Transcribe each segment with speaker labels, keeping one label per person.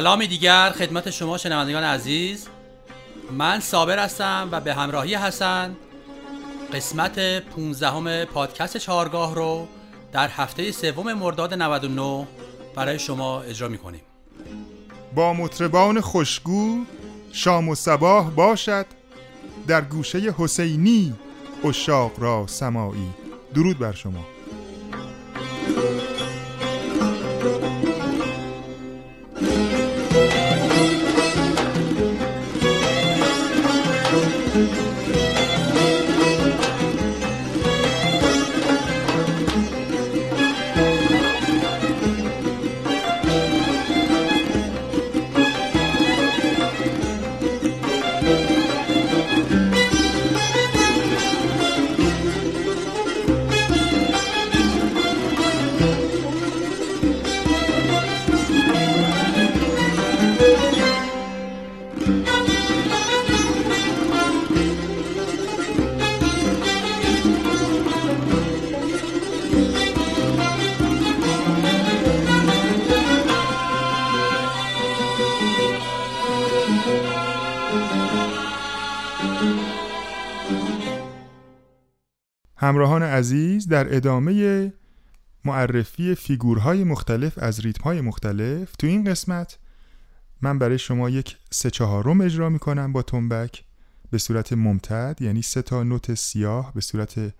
Speaker 1: سلامی دیگر خدمت شما شنوندگان عزیز. من صابر هستم و به همراهی حسن قسمت 15 پادکست چهارگاه رو در هفته سوم مرداد 99 برای شما اجرا می‌کنیم.
Speaker 2: با مطربان خوشگو شام و صباح باشد. در گوشه حسینی اشاق را سمایی درود بر شما. همراهان عزیز در ادامه معرفی فیگورهای مختلف از ریتمهای مختلف تو این قسمت من برای شما یک سه چهارم اجرا می‌کنم با تنبک به صورت ممتد یعنی سه تا نوت سیاه به صورت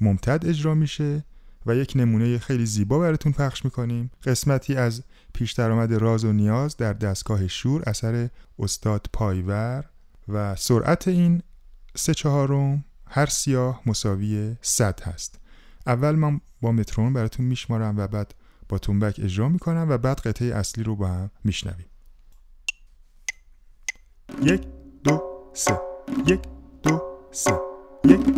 Speaker 2: ممتد اجرا میشه و یک نمونه خیلی زیبا براتون پخش می‌کنیم. قسمتی از پیش درآمد راز و نیاز در دستگاه شور اثر استاد پایور و سرعت این سه چهارم هر سیاه مساوی 100 هست. اول من با مترون براتون میشمارم و بعد با تنبک اجرا می‌کنم و بعد قطعه اصلی رو با هم میشنویم. یک دو سه. یک دو سه. یک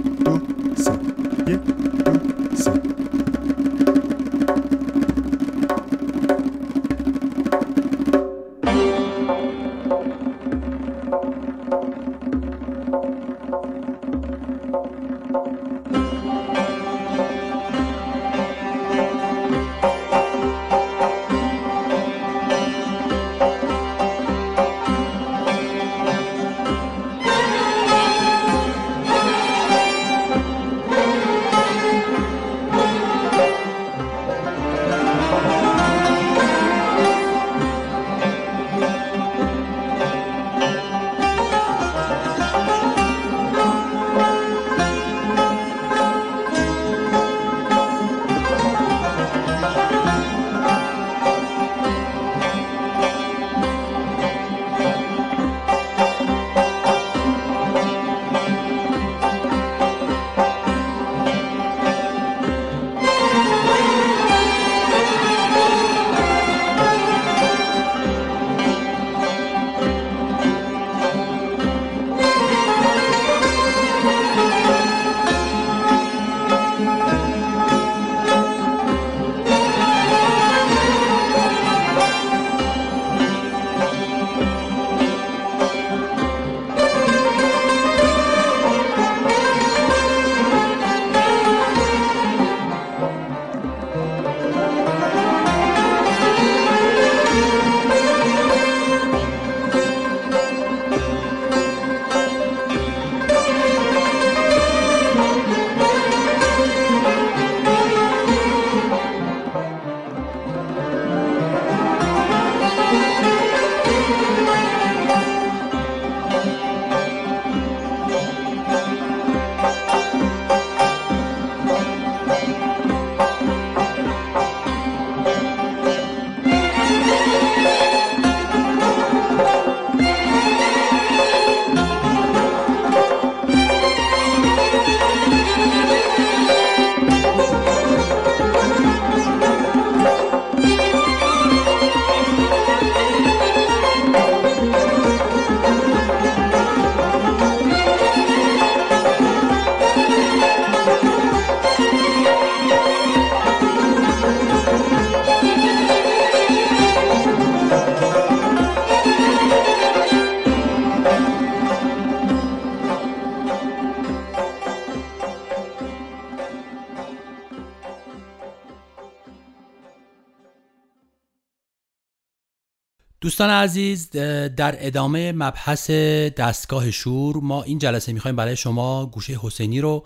Speaker 1: دوستان عزیز در ادامه مبحث دستگاه شور ما این جلسه می‌خوایم برای شما گوشه حسینی رو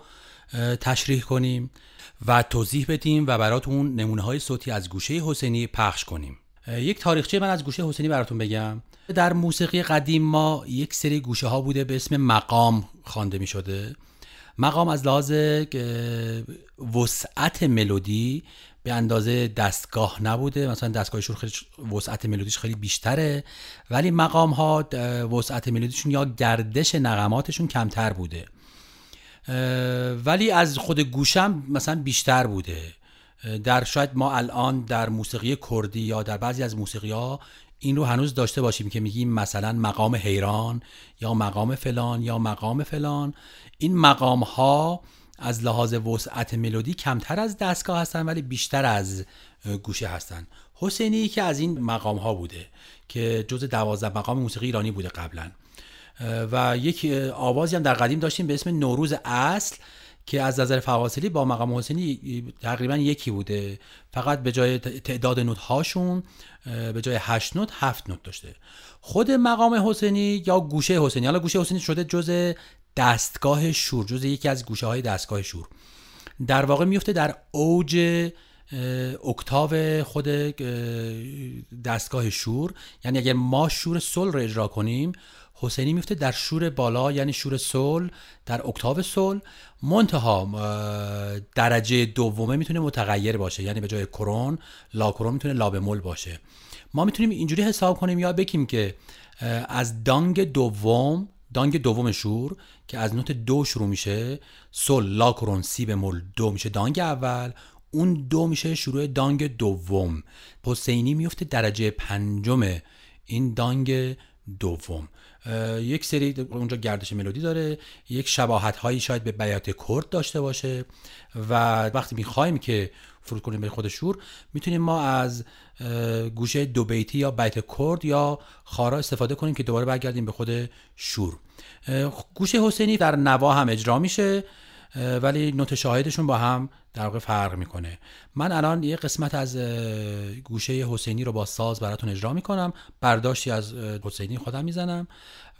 Speaker 1: تشریح کنیم و توضیح بدیم و براتون نمونه های صوتی از گوشه حسینی پخش کنیم. یک تاریخچه من از گوشه حسینی براتون بگم. در موسیقی قدیم ما یک سری گوشه ها بوده به اسم مقام خوانده می شده مقام از لحاظ وسعت ملودی به اندازه دستگاه نبوده. مثلا دستگاه شور خیلی وسعت ملودیش خیلی بیشتره ولی مقام ها وسعت ملودیشون یا گردش نغماتشون کمتر بوده. ولی از خود گوشم مثلا بیشتر بوده. در شاید ما الان در موسیقی کردی یا در بعضی از موسیقی ها این رو هنوز داشته باشیم که میگیم مثلا مقام حیران یا مقام فلان یا مقام فلان. این مقام ها از لحاظ وسعت ملودی کمتر از دستگاه هستن ولی بیشتر از گوشه هستن. حسینی که از این مقام ها بوده که جز دوازده مقام موسیقی ایرانی بوده قبلا. و یک آوازی هم در قدیم داشتیم به اسم نوروز اصل که از نظر فواصلی با مقام حسینی تقریبا یکی بوده. فقط به جای تعداد نوت هاشون به جای هشت نوت هفت نوت داشته. خود مقام حسینی یا گوشه حسینی. حالا گوشه حسینی شده جز دستگاه شور جز یکی از گوشه های دستگاه شور. در واقع میفته در اوج اکتاو خود دستگاه شور. یعنی اگر ما شور سل رو اجرا کنیم حسینی میفته در شور بالا یعنی شور سل در اکتاو سل منتها درجه دومه می‌تونه متغیر باشه. یعنی به جای کرون لا کرون می‌تونه لا بمول باشه. ما می‌تونیم اینجوری حساب کنیم یا بگیم که از دانگ دوم دانگ دوم شور که از نوت دو شروع میشه سل لا کرون سی بمول دو میشه دانگ اول اون دو میشه شروع دانگ دوم. حسینی میفته درجه پنجم این دانگ دوم. یک سری اونجا گردش ملودی داره یک شباهت هایی شاید به بیات کرد داشته باشه و وقتی می‌خوایم که فرود کنیم به خود شور می‌تونیم ما از گوشه دو بیتی یا بیت کرد یا خارا استفاده کنیم که دوباره برگردیم به خود شور. گوشه حسینی در نوا هم اجرا میشه ولی نوت شاهدشون با هم در واقع فرق می‌کنه. من الان یه قسمت از گوشه حسینی رو با ساز براتون اجرا می‌کنم. برداشتی از حسینی خودم می‌زنم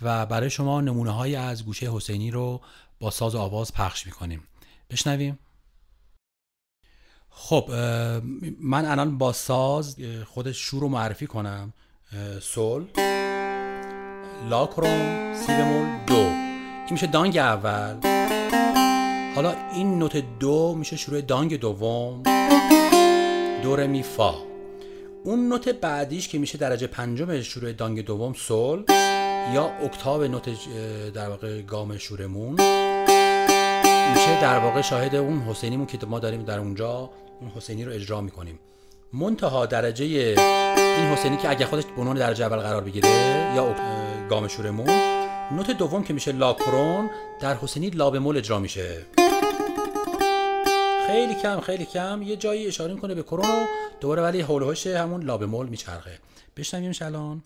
Speaker 1: و برای شما نمونه های از گوشه حسینی رو با ساز و آواز پخش می‌کنیم. بشنویم. خب من الان با ساز خودش شور رو معرفی کنم. سول لا کروم سی بمول دو. این میشه دانگ اول. حالا این نوت دو میشه شروع دانگ دوم. دور می فا. اون نوت بعدیش که میشه درجه پنجم شروع دانگ دوم سول یا اکتاو نوت در واقع گام شورمون. میشه در واقع شاهد اون حسینیمون که ما داریم در اونجا. اون حسینی رو اجرا می‌کنیم. منتها درجه این حسینی که اگه خودش به عنوان درجه اول قرار بگیره یا گام شورمون نوت دوم که میشه لا کرون در حسینی لا بمول اجرا میشه. خیلی کم خیلی کم. یه جایی اشاره می‌کنه به کرون و دوباره ولی حول همون لا بمول میچرخه. بشنویمش الان.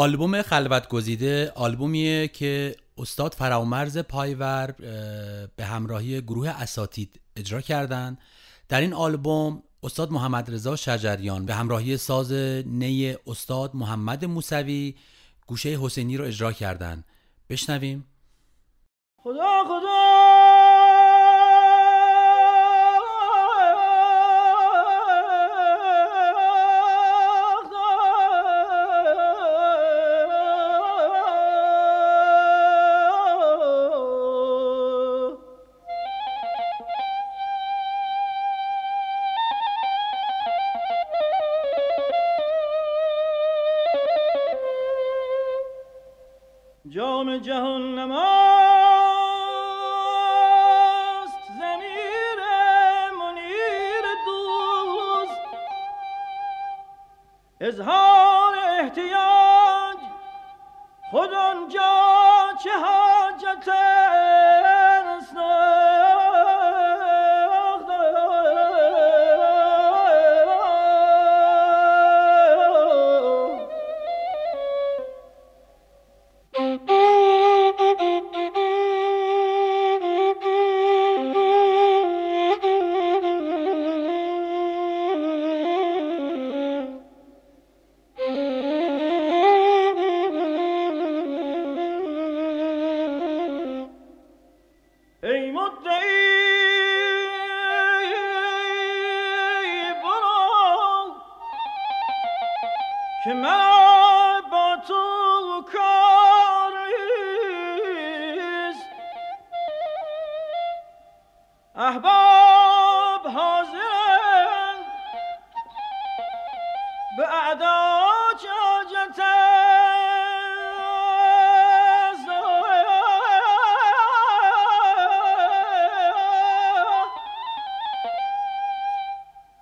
Speaker 1: آلبوم خلوت گزیده آلبومیه که استاد فرامرز پایور به همراهی گروه اساتید اجرا کردند در این آلبوم استاد محمد رضا شجریان به همراهی ساز نی استاد محمد موسوی گوشه حسینی رو اجرا کردند بشنویم.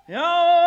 Speaker 2: 要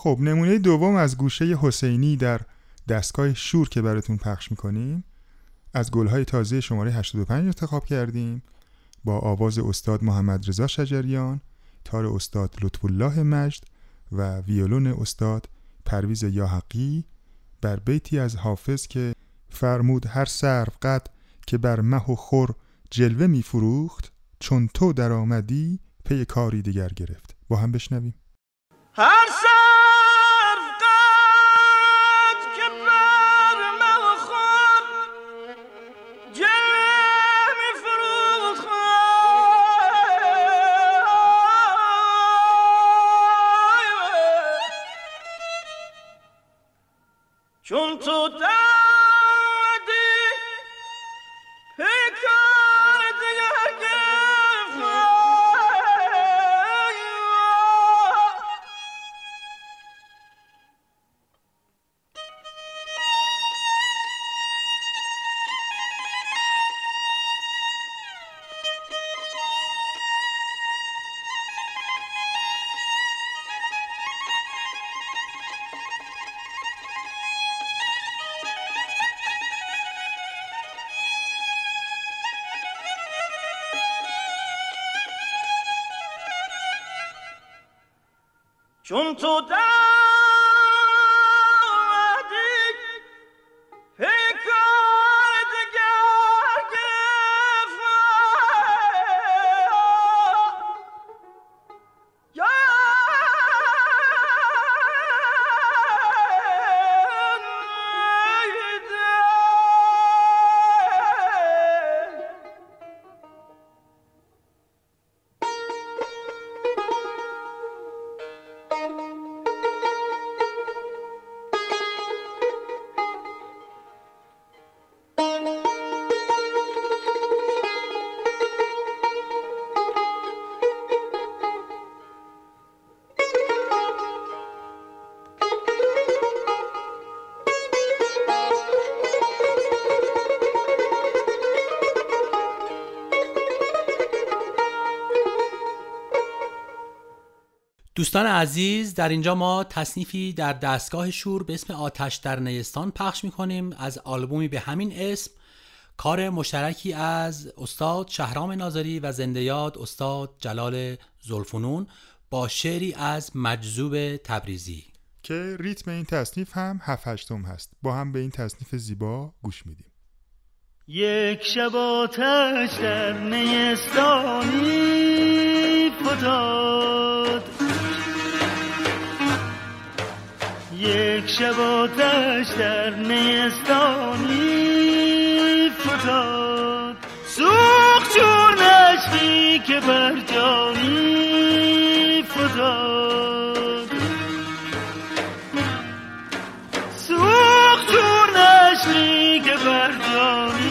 Speaker 2: خب نمونه دوم از گوشه حسینی در دستگاه شور که براتون پخش می‌کنیم. از گلهای تازه شماره 85 انتخاب کردیم. با آواز استاد محمد رضا شجریان تار استاد لطف الله مجد و ویولون استاد پرویز یاحقی بر بیتی از حافظ که فرمود هر سرو قد که بر مه و خور جلوه می فروخت چون تو در آمدی پی کاری دیگر گرفت. با هم بشنویم.
Speaker 3: هر چون چون تو
Speaker 1: دوستان عزیز در اینجا ما تصنیفی در دستگاه شور به اسم آتش در نیستان پخش می‌کنیم. از آلبومی به همین اسم کار مشترکی از استاد شهرام ناظری و زنده یاد استاد جلال زلفنون با شعری از مجذوب تبریزی.
Speaker 2: که ریتم این تصنیف هم هفت هشتم هست. با هم به این تصنیف زیبا گوش میدیم.
Speaker 4: یک شب آتش در نیستانی. فتاد یک شب آتش در نیستانی فتاد سوخ چون عشقی که بر جانی فتاد سوخ چون عشقی که بر جانی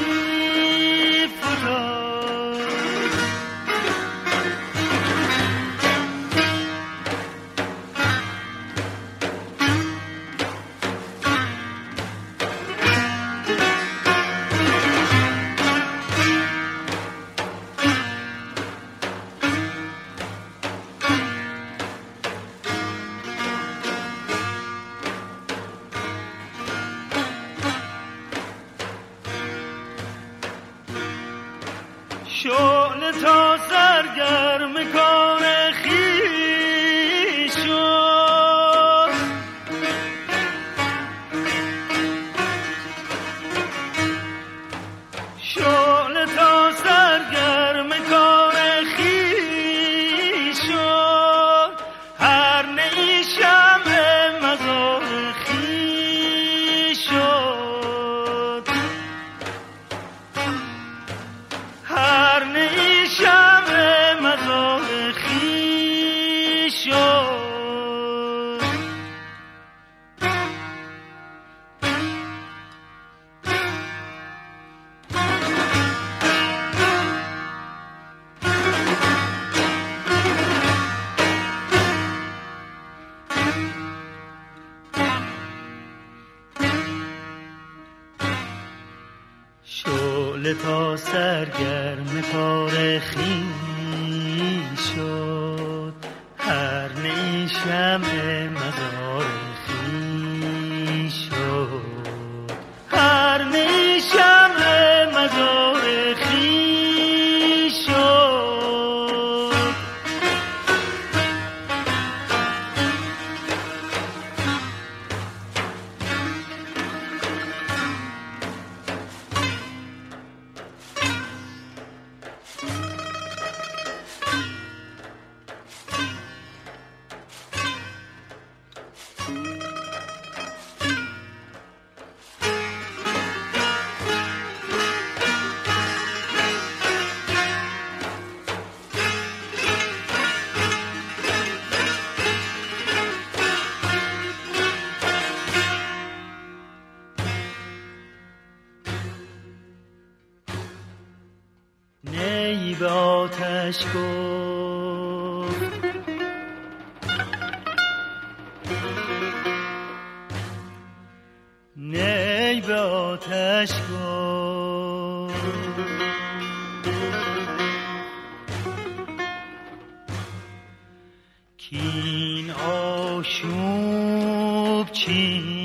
Speaker 4: آتش گفت. نی به آتش گفت. کین آشوب چیست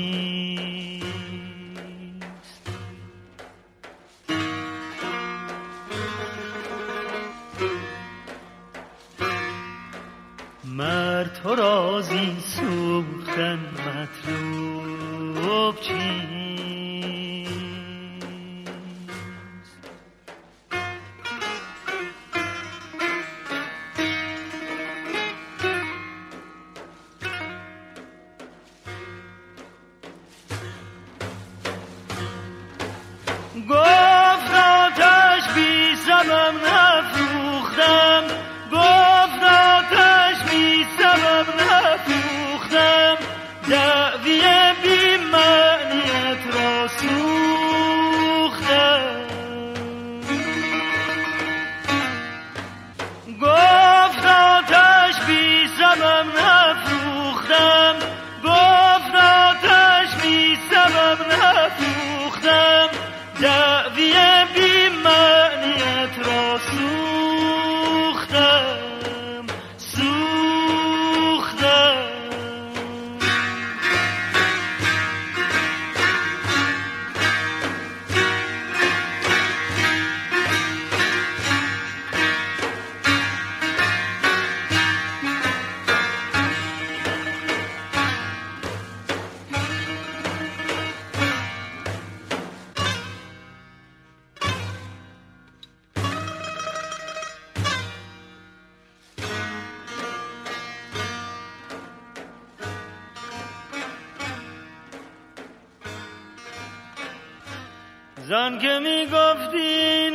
Speaker 4: زان که می گفتی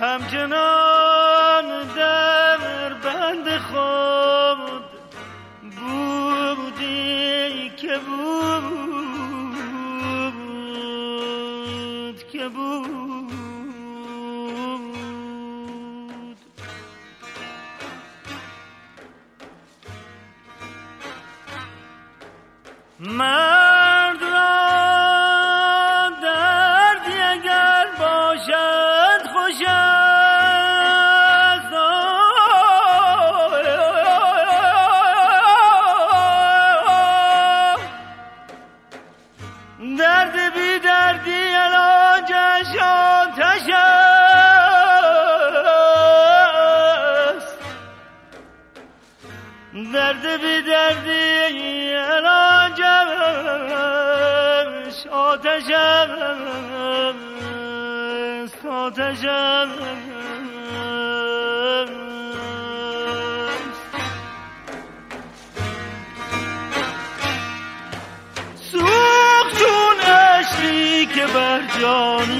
Speaker 4: come to know. درد بی دردی علاجش آتش است آتش است سوخت چون اشکی که بر جانی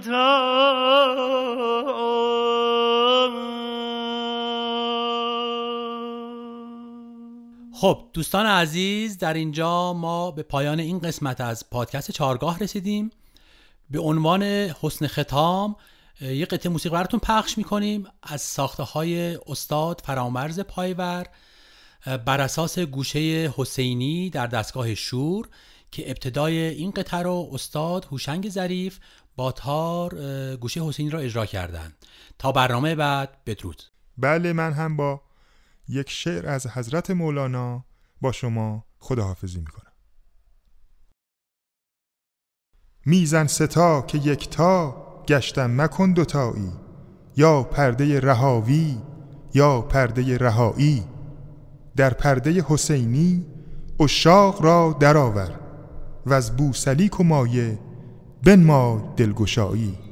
Speaker 1: خب دوستان عزیز در اینجا ما به پایان این قسمت از پادکست چارگاه رسیدیم. به عنوان حسن ختام یه قطعه موسیقی براتون پخش می‌کنیم. از ساخته های استاد فرامرز پایور بر اساس گوشه حسینی در دستگاه شور که ابتدای این قطعه رو استاد هوشنگ ظریف با تار گوشه حسینی را اجرا کردند. تا برنامه بعد بدرود.
Speaker 2: بله من هم با یک شعر از حضرت مولانا با شما خداحافظی می‌کنم. میزن ستا که یکتا گشتم مکن دوتایی یا پرده رهاوی یا پرده رهایی. در پرده حسینی اشاق را درآور. و از بوسلیک و مایه بنمای دلگشایی.